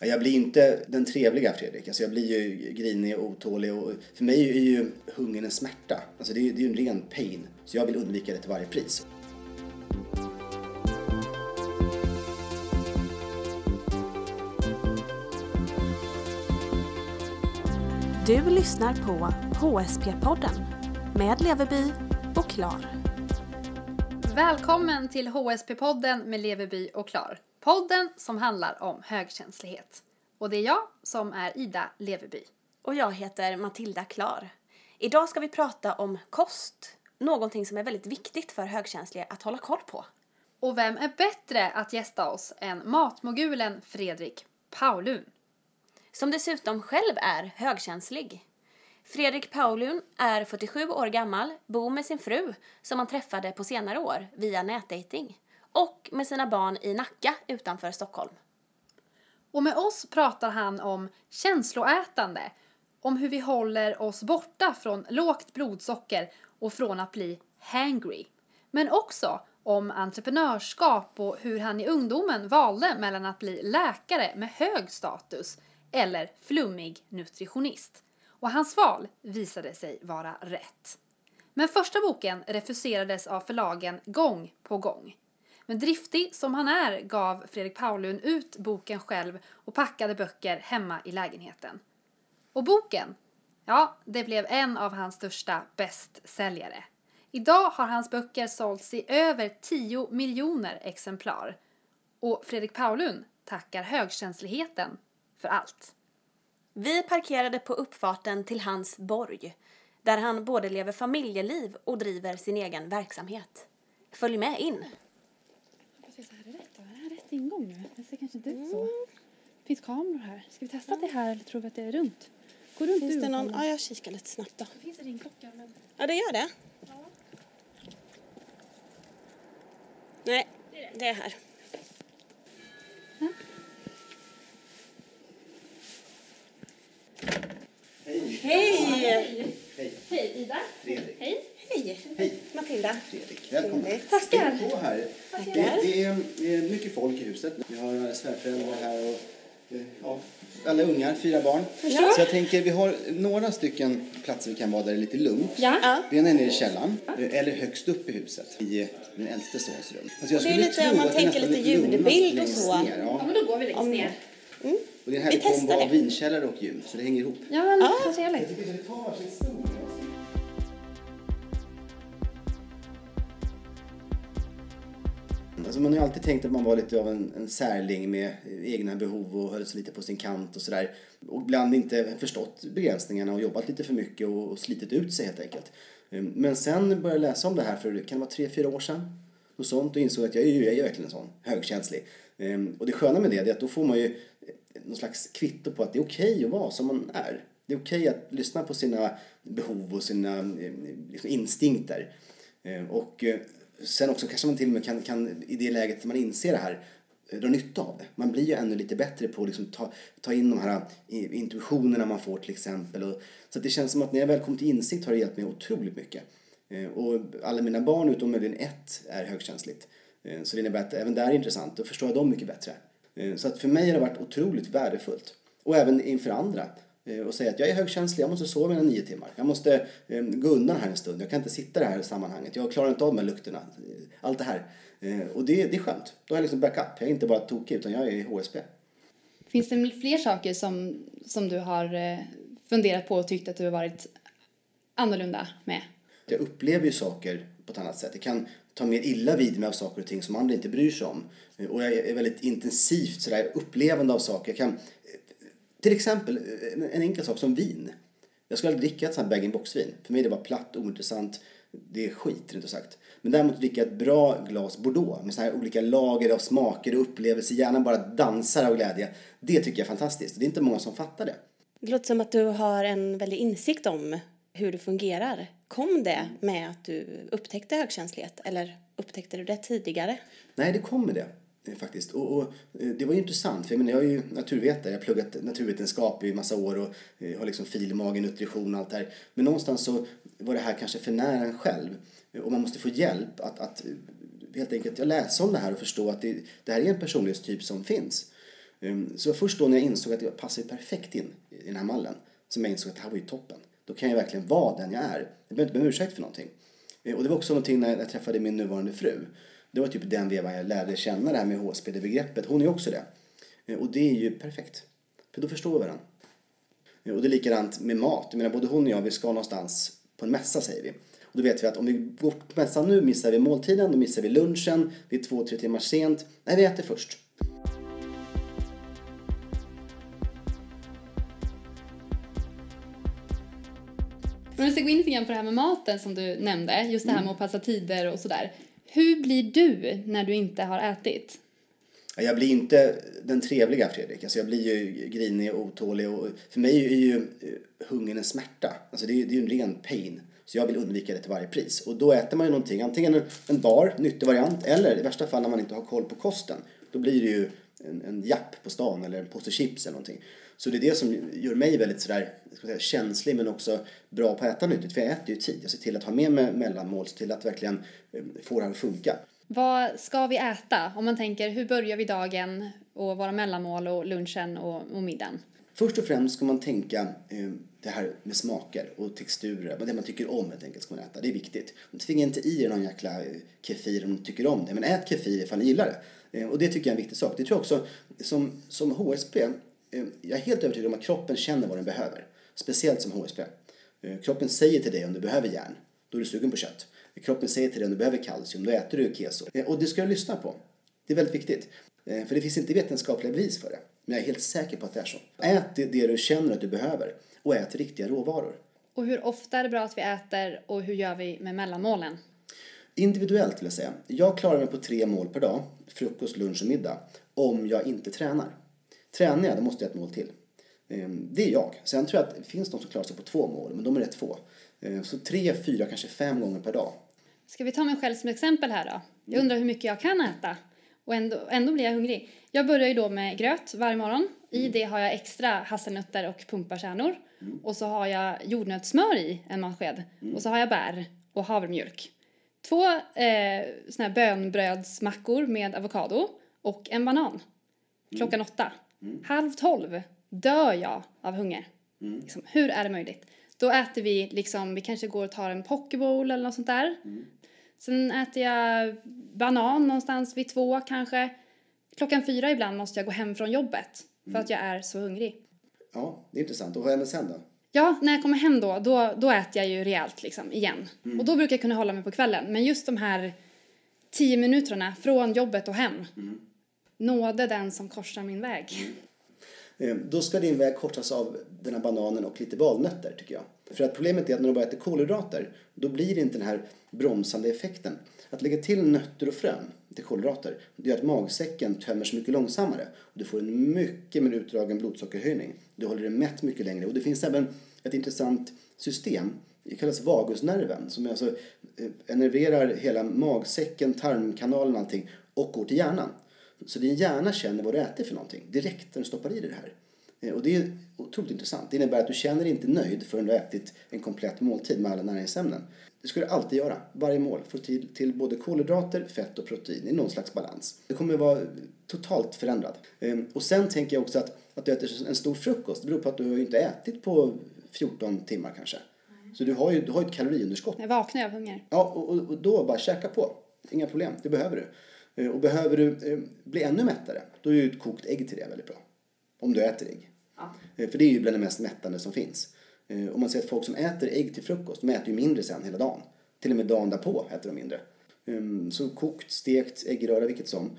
Jag blir inte den trevliga Fredrik. Alltså jag blir ju grinig och otålig och för mig är ju hungern en smärta. Alltså det är ju en ren pain. Så jag vill undvika det till varje pris. Du lyssnar på HSP-podden med Leverby och Klar. Välkommen till HSP-podden med Leverby och Klar. Podden som handlar om högkänslighet. Och det är jag som är Ida Leverby. Och jag heter Matilda Klar. Idag ska vi prata om kost. Någonting som är väldigt viktigt för högkänsliga att hålla koll på. Och vem är bättre att gästa oss än matmogulen Fredrik Paulun? Som dessutom själv är högkänslig. Fredrik Paulun är 47 år gammal, bor med sin fru som han träffade på senare år via nätdating och med sina barn i Nacka utanför Stockholm. Och med oss pratar han om känsloätande, om hur vi håller oss borta från lågt blodsocker och från att bli hangry. Men också om entreprenörskap och hur han i ungdomen valde mellan att bli läkare med hög status eller flummig nutritionist. Och hans val visade sig vara rätt. Men första boken refuserades av förlagen gång på gång. Men driftig som han är gav Fredrik Paulun ut boken själv och packade böcker hemma i lägenheten. Och boken, ja, det blev en av hans största bästsäljare. Idag har hans böcker sålts i över 10 miljoner exemplar. Och Fredrik Paulun tackar högkänsligheten för allt. Vi parkerade på uppfarten till hans borg, där han både lever familjeliv och driver sin egen verksamhet. Följ med in. Hoppas jag så här är rätt. ingång nu? Det ser kanske inte ut så. Det finns kameror här. Ska vi testa att det är här eller tror vi att det är runt? Gå runt Finns du det någon? Ja, jag kikar lite snabbt då. Det finns en ringklocka men... Ja, det gör det. Nej, det är här. Hej! Hej! Hej! Hej Ida! Fredrik! Hej! Hej! Hej! Matilda. Fredrik, välkommen! Tackar. Stäng på här. Det, det, är, det är mycket folk i huset. Vi har svärföräldrar här och eh, ja, alla ungar, fyra barn. Så jag tänker, vi har några stycken platser vi kan vara där det är lite lugnt. Ja. Det ena är nere i källaren, eh, eller högst upp i huset, i eh, min äldste sons rum. Alltså jag det är skulle lite, tro om man att det tänker nästan lite är lugnast ljudbild och längst så. Ner, Ja ja. men då går vi längst Om- ner. Och det är en Vi härlig kombo testar av det. vinkällare och gym, så det hänger ihop. Ja men Ja. vad trevligt. Jag tycker vi tar varsin stol. Alltså man har ju alltid tänkt att man var lite av en, en särling med egna behov och höll sig lite på sin kant och sådär. Och ibland inte förstått begränsningarna och jobbat lite för mycket och, och slitit ut sig helt enkelt. Ehm, men sen började jag läsa om det här för, kan det vara tre, fyra år sedan? Och sånt och insåg att jag är ju jag är ju verkligen sån, högkänslig. Ehm, och det sköna med det är att då får man ju eh, någon slags kvitto på att det är okej att vara som man är. Det är okej att lyssna på sina behov och sina eh, liksom, instinkter. Ehm, och eh, sen också kanske man till och med kan, kan i det läget man inser det här eh, dra nytta av det. Man blir ju ännu lite bättre på att liksom ta, ta in de här eh, intuitionerna man får till exempel. Och, så att det känns som att när jag väl kom till insikt har det hjälpt mig otroligt mycket. Eh, och alla mina barn utom möjligen ett är högkänsligt. Så det innebär att även där är intressant. Då förstår jag dem mycket bättre. Så att för mig har det varit otroligt värdefullt. Och även inför andra. Eh, Och säga att jag är högkänslig, jag måste sova mina nio timmar. Jag måste eh, gå undan här en stund. Jag kan inte sitta i det här sammanhanget. Jag klarar inte av de här lukterna. Eh, Allt det här. Och det, det är skönt. Då har jag liksom backup. Jag är inte bara tokig utan jag är HSP. Finns det fler saker som, som du har funderat på och tyckt att du har varit annorlunda med? Jag upplever ju saker på ett annat sätt. Jag kan ta mer illa vid mig av saker och ting som andra inte bryr sig om. Och jag är väldigt intensivt sådär upplevande av saker. Jag kan, till exempel eh, en, en enkel sak som vin. Jag skulle aldrig dricka ett sånt här bag-in-box-vin. För mig är det bara platt, ointressant. Det är skit, ut sagt. Men däremot dricka ett bra glas Bordeaux med såna här olika lager av smaker och upplevelser, gärna bara dansar av glädje. Det tycker jag är fantastiskt. Det är inte många som fattar det. Det låter som att du har en väldig insikt om hur du fungerar. Kom det med att du upptäckte högkänslighet eller upptäckte du det tidigare? Nej, det kommer det eh, Eh, faktiskt. Och, och eh, det var ju intressant, för jag, menar, jag är ju naturvetare, jag har pluggat naturvetenskap i massa år och eh, har liksom magen, nutrition och allt det här. Men någonstans så var det här kanske för nära en själv. Eh, och man måste få hjälp att, att helt enkelt läsa om det här och förstå att det, det här är en personlighetstyp som finns. Ehm, så först då när jag insåg att jag passade perfekt in i den här mallen, som jag insåg att det här var ju toppen. Då kan jag verkligen vara den jag är. Jag behöver inte be om ursäkt för någonting. Och det var också någonting när jag träffade min nuvarande fru. Det var typ den vevan jag lärde känna det här med HSP, det begreppet. Hon är också det. Eh, Och det är ju perfekt. För då förstår vi varandra. Eh, Och det är likadant med mat. Jag menar, både hon och jag, vi ska någonstans på en mässa säger vi. Och då vet vi att om vi går på mässan nu missar vi måltiden, då missar vi lunchen, vi är två, tre timmar sent. Nej, vi äter först. Om vi ska gå in lite grann på det här med maten som du nämnde, just det här med att passa tider och sådär. Hur blir du när du inte har ätit? Jag blir inte den trevliga Fredrik. Alltså jag blir ju grinig och otålig. Och för mig är ju eh, hungern en smärta. Alltså det är ju en ren pain. Så jag vill undvika det till varje pris. Och då äter man ju någonting, antingen en bar, nyttig variant, eller i värsta fall när man inte har koll på kosten. Då blir det ju en, en japp på stan eller en påse chips eller någonting. Så det är det som gör mig väldigt sådär, ska säga, känslig men också bra på att äta nyttigt. För jag äter ju i tid. Jag ser till att ha med mig mellanmål, ser till att verkligen eh, få det här att funka. Vad ska vi äta? Om man tänker, hur börjar vi dagen och våra mellanmål och lunchen och, och middagen? Först och främst ska man tänka eh, det här med smaker och texturer. Det man tycker om helt enkelt ska man äta. Det är viktigt. Tvinga inte i er någon jäkla eh, kefir om ni tycker om det. Men ät kefir ifall ni gillar det. Eh, och det tycker jag är en viktig sak. Det tror jag också som, som HSP. Eh, jag är helt övertygad om att kroppen känner vad den behöver. Speciellt som HSP. Eh, kroppen säger till dig om du behöver järn. Då är du sugen på kött. Kroppen säger till dig om du behöver kalcium. Då äter du keso. Eh, och det ska du lyssna på. Det är väldigt viktigt. Eh, För det finns inte vetenskapliga bevis för det. Men jag är helt säker på att det är så. Ät det, det du känner att du behöver. Och ät riktiga råvaror. Och hur ofta är det bra att vi äter och hur gör vi med mellanmålen? Individuellt vill jag säga. Jag klarar mig på tre mål per dag. Frukost, lunch och middag. Om jag inte tränar. Tränar jag, då måste jag ha ett mål till. Ehm, Det är jag. Sen tror jag att det finns de som klarar sig på två mål, men de är rätt få. Ehm, Så tre, fyra, kanske fem gånger per dag. Ska vi ta mig själv som exempel här då? Jag undrar hur mycket jag kan äta och ändå, ändå blir jag hungrig. Jag börjar ju då med gröt varje morgon. I det har jag extra hasselnötter och pumpakärnor. Och så har jag jordnötssmör i en matsked. Och så har jag bär och havremjölk. Två eh, såna här bönbrödsmackor med avokado och en banan. Klockan åtta. Halv tolv dör jag av hunger. Liksom, hur är det möjligt? Då äter vi liksom, vi kanske går och tar en pokeball eller något sånt där. Sen äter jag banan någonstans vid två kanske. Klockan fyra ibland måste jag gå hem från jobbet för att jag är så hungrig. Ja, det är intressant. Och vad händer sen då? Ja, när jag kommer hem då, då, då äter jag ju rejält liksom igen. Och då brukar jag kunna hålla mig på kvällen. Men just de här tio minuterna från jobbet och hem. Nåde den som korsar min väg. Eh, då ska din väg kortas av den här bananen och lite valnötter tycker jag. För att problemet är att när du bara äter kolhydrater då blir det inte den här bromsande effekten. Att lägga till nötter och frön till kolhydrater det gör att magsäcken tömmer sig mycket långsammare. Och du får en mycket mer utdragen blodsockerhöjning. Du håller dig mätt mycket längre. Och det finns även ett intressant system det kallas vagusnerven som alltså eh, enerverar hela magsäcken, tarmkanalen och allting och går till hjärnan. Så din hjärna känner vad du äter för någonting direkt när du stoppar i dig det här. Eh, Och det är otroligt intressant. Det innebär att du känner dig inte nöjd förrän du har ätit en komplett måltid med alla näringsämnen. Det ska du alltid göra, varje mål. Få till, till både kolhydrater, fett och protein i någon slags balans. Det kommer att vara totalt förändrad. Eh, Och sen tänker jag också att, att du äter en stor frukost. Det beror på att du har ju inte ätit på 14 timmar kanske. Så du har ju du har ett kaloriunderskott. Jag vaknar av hunger. Ja, och, och, och då bara käka på. Inga problem, det behöver du. Eh, Och behöver du eh, bli ännu mättare, då är ju ett kokt ägg till det väldigt bra. Om du äter ägg. Eh, För det är ju bland det mest mättande som finns. Om man ser att folk som äter ägg till frukost, de äter ju mindre sen hela dagen. Till och med dagen därpå äter de mindre. Ehm, Så kokt, stekt, äggröra, vilket som.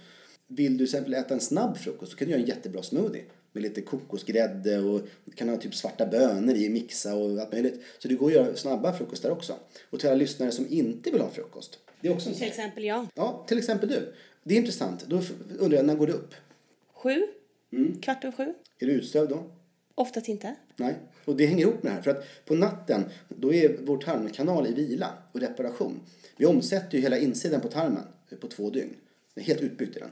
Vill du till exempel äta en snabb frukost så kan du göra en jättebra smoothie. Med lite kokosgrädde och du kan ha typ svarta bönor i, mixa och allt möjligt. Så det går att göra snabba frukostar också. Och till alla lyssnare som inte vill ha frukost. Det är också en Till exempel jag. Ja, till exempel du. Det är intressant. Då undrar jag, när går du upp? Sju. Kvart över sju. Är du utsövd då? Oftast inte. Nej. Och det hänger ihop med det här. För att på natten, då är vår tarmkanal i vila och reparation. Vi omsätter ju hela insidan på tarmen på två dygn. Den är helt utbyggd i den.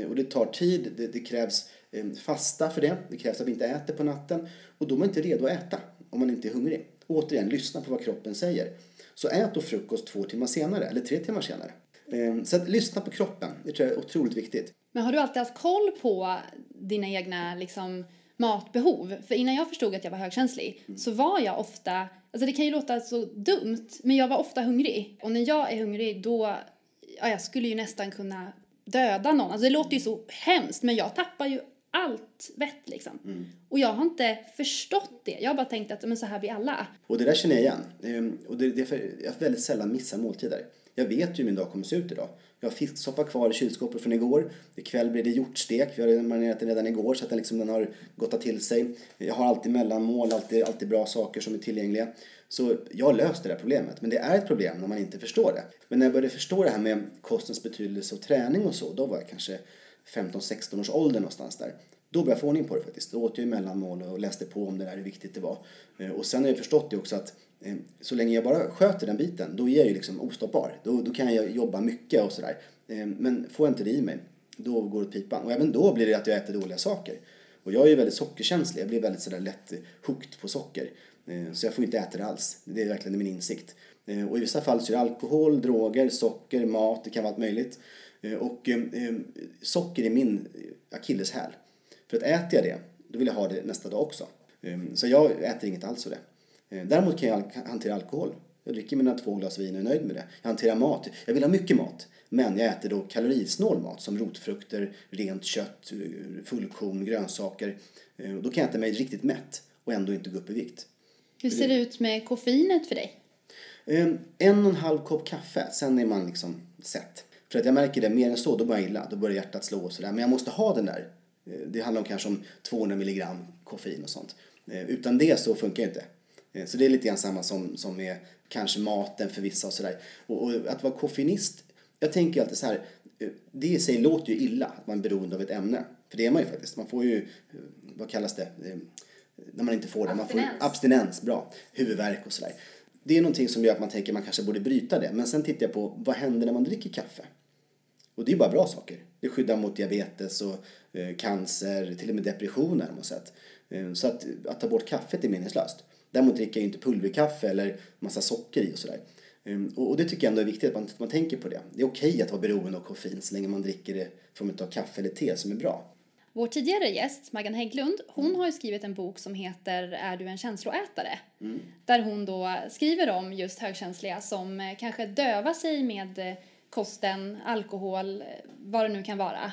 Eh, Och det tar tid, det, det krävs eh, fasta för det. Det krävs att vi inte äter på natten. Och då är man inte redo att äta om man inte är hungrig. Återigen, lyssna på vad kroppen säger. Så ät då frukost två timmar senare, eller tre timmar senare. Eh, Så att lyssna på kroppen, det tror jag är otroligt viktigt. Men har du alltid haft koll på dina egna liksom, matbehov. För innan jag förstod att jag var högkänslig så var jag ofta, alltså det kan ju låta så dumt, men jag var ofta hungrig. Och när jag är hungrig då, ja jag skulle ju nästan kunna döda någon. Alltså det låter ju så hemskt men jag tappar ju allt vett liksom. Och jag har inte förstått det. Jag har bara tänkt att men så här blir alla. Och det där känner jag igen. Ehm, Och det, det är för jag väldigt sällan missar måltider. Jag vet ju hur min dag kommer se ut idag. Jag har fisksoppa kvar i kylskåpet från igår. Ikväll blir det hjortstek. Vi har marinerat den redan igår så att den, liksom, den har gottat till sig. Jag har alltid mellanmål, alltid, alltid bra saker som är tillgängliga. Så jag har löst det där problemet. Men det är ett problem när man inte förstår det. Men när jag började förstå det här med kostens betydelse och träning och så, då var jag kanske 15-16 års ålder någonstans där. Då började jag få ordning på det faktiskt. Då åt jag mellanmål och läste på om det där, hur viktigt det var. Eh, och sen har jag förstått det också att eh, så länge jag bara sköter den biten, då är jag ju liksom ostoppbar. Då, då kan jag jobba mycket och sådär. Eh, men får jag inte det i mig, då går det åt pipan. Och även då blir det att jag äter dåliga saker. Och jag är ju väldigt sockerkänslig, jag blir väldigt sådär lätt hooked på socker. Så jag får inte äta det alls. Det är verkligen min insikt. Eh, och i vissa fall så är det alkohol, droger, socker, mat, det kan vara allt möjligt. Eh, och eh, socker är min akilleshäl. För att äter jag det, då vill jag ha det nästa dag också. Ehm, så jag äter inget alls av det. Ehm, däremot kan jag hantera alkohol. Jag dricker mina två glas vin och är nöjd med det. Jag hanterar mat. Jag vill ha mycket mat. Men jag äter då kalorisnål mat som rotfrukter, rent kött, fullkorn, grönsaker. Ehm, då kan jag äta mig riktigt mätt och ändå inte gå upp i vikt. Hur ser det ut med koffeinet för dig? Eh, En och en halv kopp kaffe, sen är man liksom sett. För att jag märker det, mer än så, då börjar jag illa. Då börjar hjärtat slå och sådär. Men jag måste ha den där. Eh, Det handlar om kanske om 200 milligram koffein och sånt. Eh, Utan det så funkar ju inte. Eh, Så det är lite grann samma som, som med kanske maten för vissa och sådär. Och, och att vara koffeinist, jag tänker alltid så här. Det i sig låter ju illa, att man är beroende av ett ämne. För det är man ju faktiskt. Man får ju, vad kallas det? Eh, När man inte får det. Man får, abstinens, bra. Huvudvärk och sådär. Det är någonting som gör att man tänker att man kanske borde bryta det. Men sen tittar jag på vad händer när man dricker kaffe? Och det är bara bra saker. Det skyddar mot diabetes och eh, cancer, till och med depressioner har man sett. Eh, så att, att ta bort kaffet är meningslöst. Däremot dricker jag inte pulverkaffe eller massa socker i och sådär. Eh, och, och det tycker jag ändå är viktigt att man, att man tänker på det. Det är okej okay att vara beroende av koffein så länge man dricker det i form av kaffe eller te som är bra. Vår tidigare gäst, Maggan Hägglund, hon har ju skrivit en bok som heter Är du en känsloätare? Där hon då skriver om just högkänsliga som eh, kanske dövar sig med eh, kosten, alkohol, eh, vad det nu kan vara.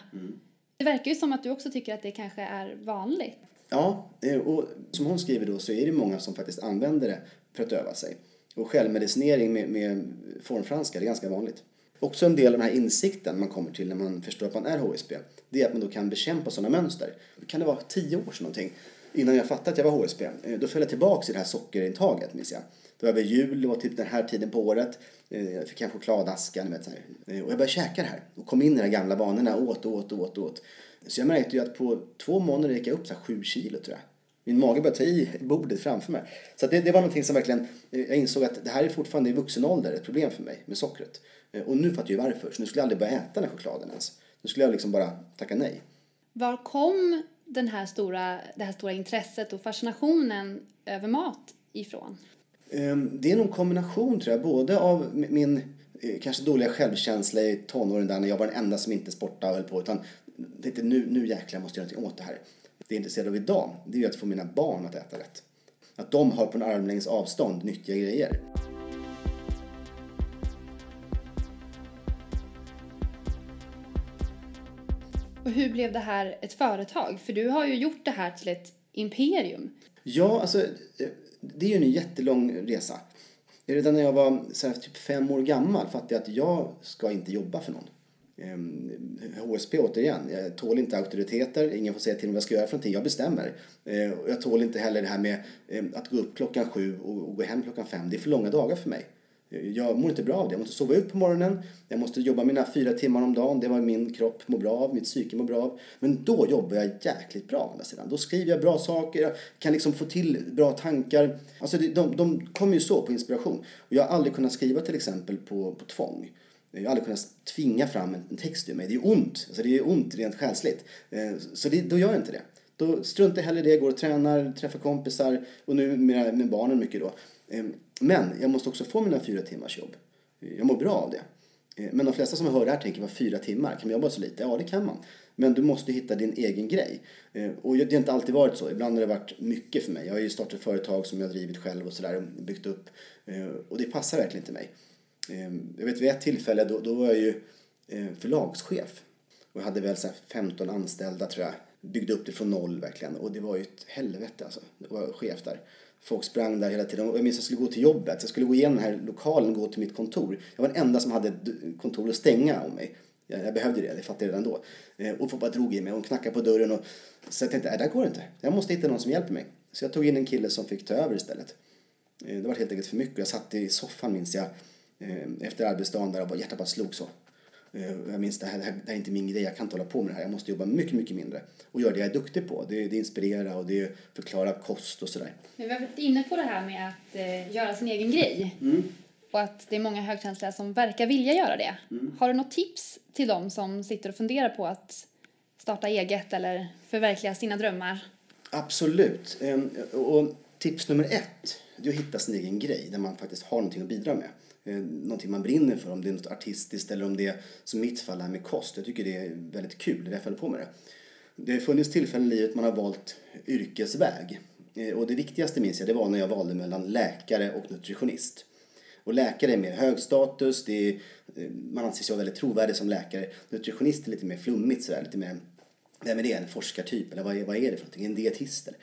Det verkar ju som att du också tycker att det kanske är vanligt. Ja, och som hon skriver då så är det många som faktiskt använder det för att öva sig. Och självmedicinering med, med formfranska, det är ganska vanligt. Också en del av den här insikten man kommer till när man förstår att man är HSP, det är att man då kan bekämpa sådana mönster. Kan det vara tio år sedan någonting? Innan jag fattade att jag var HSP, eh, då föll jag tillbaka i det här sockerintaget, minns jag. Det var över jul, det var typ den här tiden på året. Eh, jag fick en chokladaska, ni vet så här. Eh, och jag började käka det här och kom in i de här gamla vanorna, åt och åt och åt åt. Så jag märkte ju att på två månader gick jag upp så här sju kilo tror jag. Min mage började ta i bordet framför mig. Så att det, det var någonting som verkligen, jag insåg att det här är fortfarande i vuxen ålder ett problem för mig med sockret. Och nu fattar jag ju varför, så nu skulle jag aldrig börja äta den här chokladen ens. Nu skulle jag liksom bara tacka nej. Var kom den här stora, det här stora intresset och fascinationen över mat ifrån? Ehm, Det är nog en kombination tror jag, både av min eh, kanske dåliga självkänsla i tonåren där när jag var den enda som inte sportade och höll på utan tänkte nu, nu jäklar måste jag göra någonting åt det här. Det jag är intresserad av idag, det är ju att få mina barn att äta rätt. Att de har på en armlängds avstånd nyttiga grejer. Och hur blev det här ett företag? För du har ju gjort det här till ett imperium. Ja, alltså det är ju en jättelång resa. Redan när jag var så här, typ fem år gammal fattade jag att jag ska inte jobba för någon. Ehm, HSP återigen, jag tål inte auktoriteter, ingen får säga till mig vad jag ska göra för någonting, jag bestämmer. Eh, jag tål inte heller det här med ehm, att gå upp klockan sju och gå hem klockan fem, det är för långa dagar för mig. Jag mår inte bra av det. Jag måste sova ut på morgonen, jag måste jobba mina fyra timmar om dagen, det var min kropp mår bra av, mitt psyke mår bra av. Men då jobbar jag jäkligt bra å andra sidan. Då skriver jag bra saker, jag kan liksom få till bra tankar. Alltså de, de, de kommer ju så på inspiration. Och jag har aldrig kunnat skriva till exempel på, på tvång. Jag har aldrig kunnat tvinga fram en text ur mig. Det är ont. Alltså det är ont rent själsligt. Eh, så det, då gör jag inte det. Då struntar jag hellre i det, går och tränar, träffar kompisar och nu med, med barnen mycket då. Ehm, men jag måste också få mina fyra timmars jobb. Jag mår bra av det. Eh, men de flesta som hör det här tänker, vad fyra timmar? Kan man jobba så lite? Ja, det kan man. Men du måste hitta din egen grej. Eh, och det har inte alltid varit så. Ibland har det varit mycket för mig. Jag har ju startat företag som jag har drivit själv och sådär, byggt upp. Eh, och det passar verkligen inte mig. Jag vet vid ett tillfälle, då, då var jag ju förlagschef. Och jag hade väl så 15 anställda tror jag. Byggde upp det från noll verkligen. Och det var ju ett helvete alltså. Jag var chef där. Folk sprang där hela tiden. Och jag minns att jag skulle gå till jobbet. Jag skulle gå igenom den här lokalen och gå till mitt kontor. Jag var den enda som hade kontor att stänga om mig. Jag, jag behövde det, det fattade jag redan då. Eh, och folk bara drog i mig och knackade på dörren. Och, så jag tänkte, nej, det går inte. Jag måste hitta någon som hjälper mig. Så jag tog in en kille som fick ta över istället. Eh, det var helt enkelt för mycket. Jag satt i soffan minns jag eh, efter arbetsdagen där och bara, hjärtat bara slog så. Eh, jag minns det här, det här, det här är inte min grej, jag kan inte hålla på med det här. Jag måste jobba mycket, mycket mindre. Och göra det jag är duktig på. Det, det inspirera och det förklara kost och sådär. Vi har varit inne på det här med att eh, göra sin egen grej. Mm. Och att det är många högkänsliga som verkar vilja göra det. Mm. Har du något tips till dem som sitter och funderar på att starta eget eller förverkliga sina drömmar? Absolut. Ehm, och tips nummer ett, det är att hitta sin egen grej där man faktiskt har någonting att bidra med. Eh, någonting man brinner för, om det är något artistiskt eller om det är som mitt fall är med kost. Jag tycker det är väldigt kul, det är därför jag håller på med det. Det har funnits tillfällen i livet man har valt yrkesväg. Eh, och det viktigaste minns jag, det var när jag valde mellan läkare och nutritionist. Och läkare är mer högstatus, det är, eh, man anses ju vara väldigt trovärdig som läkare. Nutritionist är lite mer flummigt sådär, lite mer, vem är det, en forskartyp eller vad är, vad är det för någonting, en dietist eller?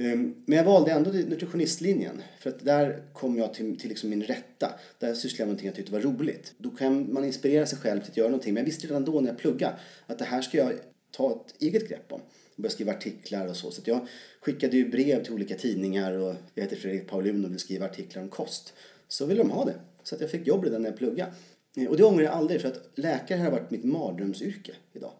Ehm, men jag valde ändå nutritionistlinjen för att där kom jag till, till liksom min rätta. Där sysslade jag med någonting jag tyckte var roligt. Då kan man inspirera sig själv till att göra någonting. Men jag visste redan då när jag pluggade att det här ska jag ta ett eget grepp om. Och börja skriva artiklar och så. Så jag skickade ju brev till olika tidningar och jag heter Fredrik Paulun och vill skriva artiklar om kost så ville de ha det. Så att jag fick jobb redan när jag pluggade. Ehm, och det ångrar jag aldrig för att läkare har varit mitt mardrömsyrke idag.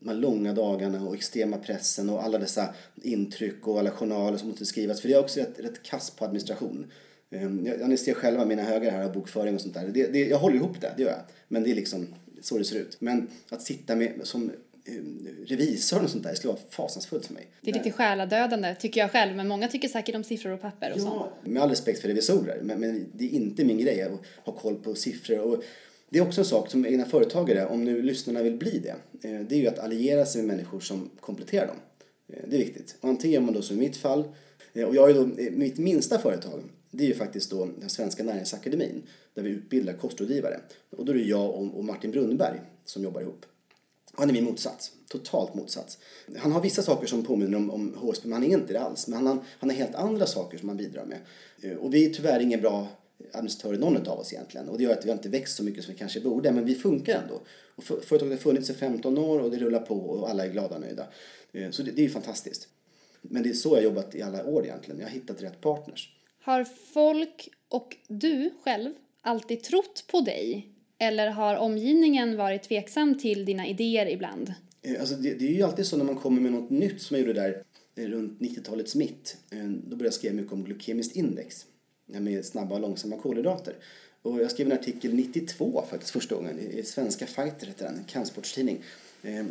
De här långa dagarna och extrema pressen och alla dessa intryck och alla journaler som måste skrivas. För det är också rätt, rätt kass på administration. Ehm, jag, ni ser själva mina högar här av bokföring och sånt där. Det, det, jag håller ihop det, det gör jag. Men det är liksom så det ser ut. Men att sitta med som Eh, revisor och sånt där. Det skulle vara fasansfullt för mig. Det är lite själadödande tycker jag själv, men många tycker säkert om siffror och papper och ja, sånt. med all respekt för revisorer, men, men, det är inte min grej att ha koll på siffror. Och det är också en sak som egna företagare, om nu lyssnarna vill bli det, eh, det är ju att alliera sig med människor som kompletterar dem. Eh, det är viktigt. antingen gör man då som i mitt fall, eh, och jag är då, mitt minsta företag, det är ju faktiskt då den svenska näringsakademin, där vi utbildar kostrådgivare. Och då är det jag och Martin Brunnberg som jobbar ihop. Han är min motsats. Totalt motsats. Han har vissa saker som påminner om, om HSB, men han är inte det alls. Men han har, han har helt andra saker som han bidrar med. Och vi är tyvärr ingen bra administratörer någon av oss egentligen. Och det gör att vi inte växt så mycket som vi kanske borde. Men vi funkar ändå. Och för, företaget har funnits i 15 år och det rullar på och alla är glada och nöjda. Eh, så det, det är ju fantastiskt. Men det är så jag har jobbat i alla år egentligen. Jag har hittat rätt partners. Har folk och du själv alltid trott på dig eller har omgivningen varit tveksam till dina idéer ibland? Eh, alltså det, det, är ju alltid så när man kommer med något nytt som jag gjorde där eh, runt 90-talets mitt. Då började jag skriva mycket om glykemiskt index med snabba och långsamma kolhydrater. Och jag skrev en artikel 92 faktiskt första gången i Svenska Fighter heter den, en kampsportstidning.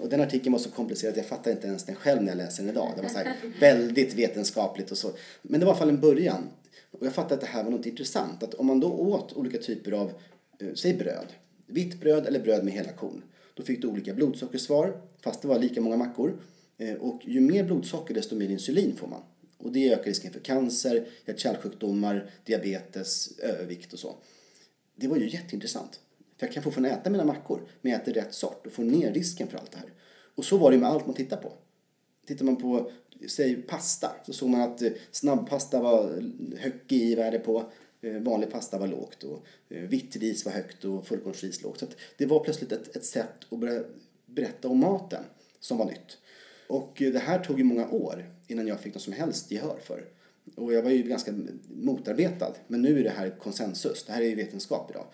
Och den artikeln var så komplicerad att jag fattar inte ens den själv när jag läser den idag. Det var så väldigt vetenskapligt och så. Men det var i alla fall en början. Och jag fattade att det här var något intressant. Att om man då åt olika typer av Eh, säg bröd, vitt bröd eller bröd med hela korn. Då fick du olika blodsockersvar fast det var lika många mackor. Eh, och ju mer blodsocker desto mer insulin får man. Och det ökar risken för cancer, hjärt-kärlsjukdomar, diabetes, övervikt och så. Det var ju jätteintressant. För jag kan fortfarande äta mina mackor, men jag äter rätt sort och får ner risken för allt det här. Och så var det med allt man tittar på. Tittar man på, säg pasta, så såg man att eh, snabbpasta var högt i värde på. Eh, vanlig pasta var lågt och eh, vitt ris var högt och fullkornsris lågt. Så det var plötsligt ett, ett sätt att börja berätta om maten som var nytt. Och det här tog ju många år innan jag fick något som helst gehör för. Och jag var ju ganska motarbetad. Men nu är det här konsensus. Det här är ju vetenskap idag.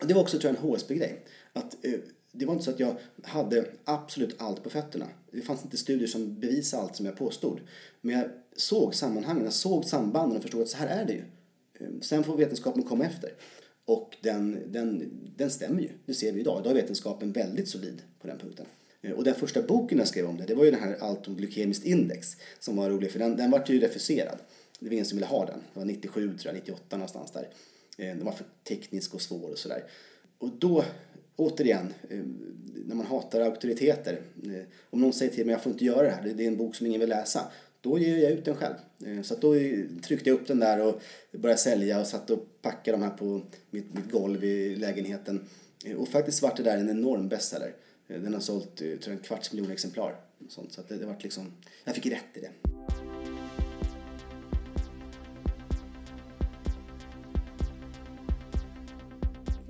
Och det var också tror jag en HSB-grej. Att eh, det var inte så att jag hade absolut allt på fötterna. Det fanns inte studier som bevisade allt som jag påstod. Men jag såg sammanhangen, jag såg sambanden och förstod att så här är det ju. Eh, sen får vetenskapen komma efter. Och den, den, den stämmer ju, det ser vi idag. Idag är vetenskapen väldigt solid på den punkten. Eh, och den första boken jag skrev om det, det var ju den här Allt om glykemiskt index som var rolig för den, den var ju refuserad. Det var ingen som ville ha den. Det var 97 tror jag, 98 någonstans där. Eh, den var för teknisk och svår och sådär. Och då återigen, eh, när man hatar auktoriteter. Om någon säger till mig jag får inte göra det här, det är en bok som ingen vill läsa. Då ger jag ut den själv. Så att då tryckte jag upp den där och började sälja och satt och packade de här på mitt, mitt golv i lägenheten. Och faktiskt vart det där en enorm bestseller. Eh, Den har sålt eh, tror jag, en kvarts miljon exemplar. och Sånt. Så det, det vart liksom, jag fick rätt i det.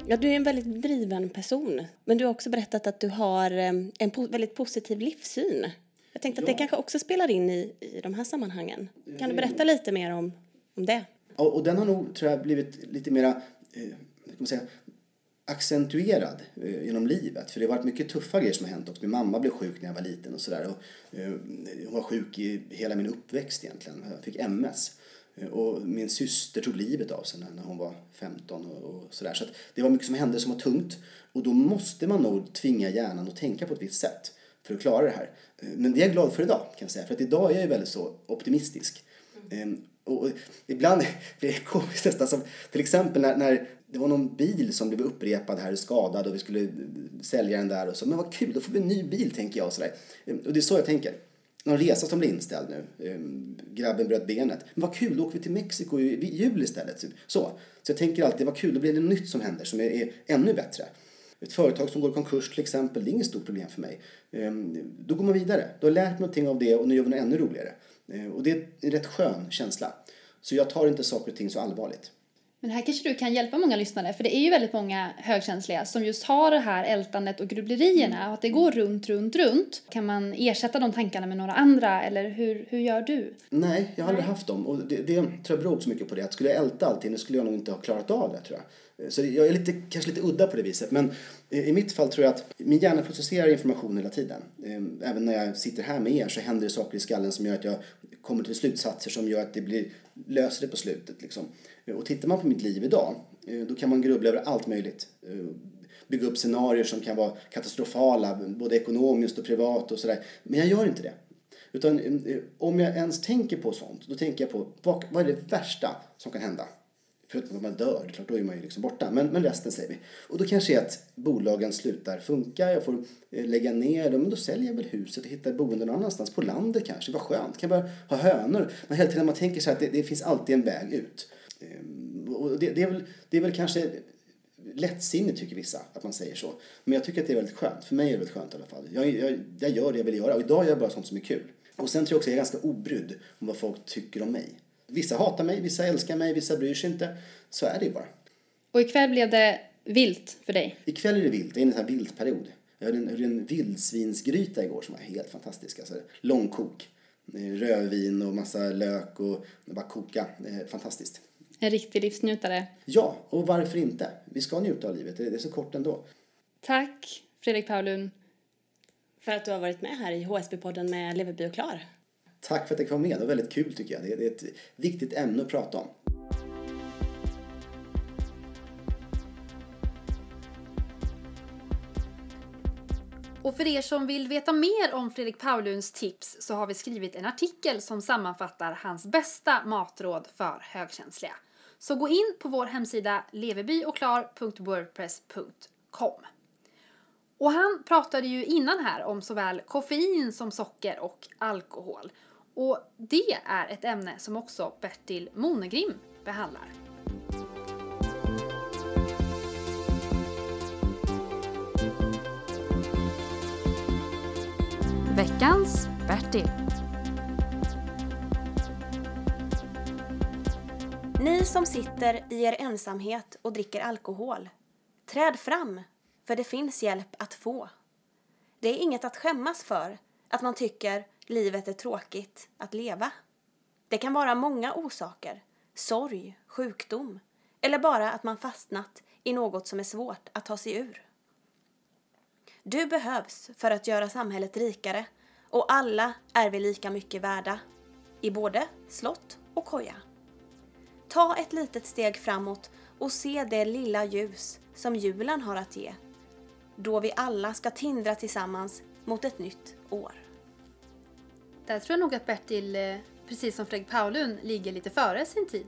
Ja, du är en väldigt driven person. Men du har också berättat att du har eh, en po- väldigt positiv livssyn. Jag tänkte att det Ja. kanske också spelar in i, i de här sammanhangen. Kan du berätta lite mer om, om det? Och, och den har nog, tror jag, blivit lite mera, eh, kan man säga, accentuerad eh, genom livet. För det har varit mycket tuffa grejer som har hänt också. Min mamma blev sjuk när jag var liten och sådär. Och, eh, hon var sjuk i hela min uppväxt egentligen. Jag fick MS. Eh, Och min syster tog livet av sig när, när hon var 15 och, och sådär. Så det var mycket som hände som var tungt. Och då måste man nog tvinga hjärnan att tänka på ett visst sätt för att klara det här. Eh, Men det är jag glad för idag kan jag säga. För att idag är jag ju väldigt så optimistisk. Ehm, och ibland blir det komiskt nästan som till exempel när, när det var någon bil som blev upprepad här skadad och vi skulle sälja den där och så. Men vad kul, då får vi en ny bil tänker jag och sådär. Ehm, och det är så jag tänker. Någon resa som blir inställd nu. Ehm, grabben bröt benet. Men vad kul, då åker vi till Mexiko i jul istället. typ. Så. Så jag tänker alltid, vad kul, då blir det något nytt som händer som är, är ännu bättre. Ett företag som går i konkurs till exempel, det är inget stort problem för mig. Ehm, då går man vidare. Då har jag lärt mig någonting av det och nu gör vi något ännu roligare. Ehm, Och det är en rätt skön känsla. Så jag tar inte saker och ting så allvarligt. Men här kanske du kan hjälpa många lyssnare, för det är ju väldigt många högkänsliga som just har det här ältandet och grubblerierna och att det går runt, runt, runt. Kan man ersätta de tankarna med några andra eller hur, hur gör du? Nej, jag har aldrig haft dem. Och det, det tror jag beror också mycket på det. Att skulle jag älta allting, då skulle jag nog inte ha klarat av det tror jag. Så jag är lite, kanske lite udda på det viset. Men i mitt fall tror jag att min hjärna processerar information hela tiden. Ehm, även när jag sitter här med er så händer det saker i skallen som gör att jag kommer till slutsatser som gör att det blir löser det på slutet. Liksom. Och tittar man på mitt liv idag, eh, då kan man grubbla över allt möjligt. Eh, bygga upp scenarier som kan vara katastrofala, både ekonomiskt och privat och sådär. Men jag gör inte det. Utan eh, om jag ens tänker på sånt, då tänker jag på vad, vad är det värsta som kan hända? Förutom att man dör, klart, då är man ju liksom borta. Men, men resten säger vi. Och då kanske är att bolagen slutar funka, jag får eh, lägga ner dem, men då säljer jag väl huset och hittar boende någon annanstans, på landet kanske. Vad skönt, kan jag bara ha hönor. Men hela tiden man tänker så här att det, det finns alltid en väg ut. Ehm, och det, det, är väl, det är väl kanske lättsinnigt tycker vissa att man säger så. Men jag tycker att det är väldigt skönt. För mig är det väldigt skönt i alla fall. Jag, jag, jag gör det jag vill göra och idag gör jag bara sånt som är kul. Och sen tror jag också att jag är ganska obrydd om vad folk tycker om mig. Vissa hatar mig, vissa älskar mig, vissa bryr sig inte. Så är det ju bara. Och ikväll blev det vilt för dig. Ikväll är det vilt, det är en sån här viltperiod. Jag hade en, en vildsvinsgryta igår som var helt fantastisk. Alltså, långkok. Rödvin och massa lök och bara koka. Fantastiskt. En riktig livsnjutare. Ja, och varför inte? Vi ska njuta av livet, det är så kort ändå. Tack Fredrik Paulun. För att du har varit med här i HSB-podden med Leverby och Klar. Tack för att jag kom med, det var väldigt kul tycker jag. Det är, ett viktigt ämne att prata om. Och för er som vill veta mer om Fredrik Pauluns tips så har vi skrivit en artikel som sammanfattar hans bästa matråd för högkänsliga. Så gå in på vår hemsida levebyochklar.wordpress.com. Och han pratade ju innan här om såväl koffein som socker och alkohol. Och det är ett ämne som också Bertil Monegrim behandlar. Veckans Bertil. Ni som sitter i er ensamhet och dricker alkohol, träd fram, för det finns hjälp att få. Det är inget att skämmas för att man tycker livet är tråkigt att leva. Det kan vara många orsaker, sorg, sjukdom eller bara att man fastnat i något som är svårt att ta sig ur. Du behövs för att göra samhället rikare och alla är vi lika mycket värda, i både slott och koja. Ta ett litet steg framåt och se det lilla ljus som julen har att ge, då vi alla ska tindra tillsammans mot ett nytt år. Där tror jag nog att Bertil, eh, precis som Fredrik Paulun, ligger lite före sin tid.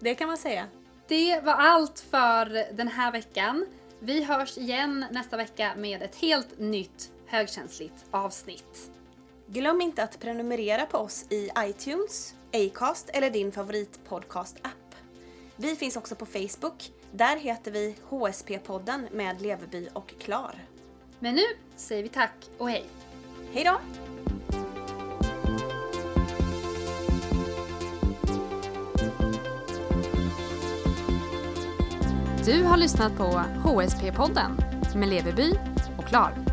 Det kan man säga. Det var allt för den här veckan. Vi hörs igen nästa vecka med ett helt nytt högkänsligt avsnitt. Glöm inte att prenumerera på oss i iTunes, Acast eller din favoritpodcast-app. Vi finns också på Facebook. Där heter vi HSP-podden med Leverby och Klar. Men nu säger vi tack och hej! Hej då! Du har lyssnat på HSP-podden med Leveby och Klar.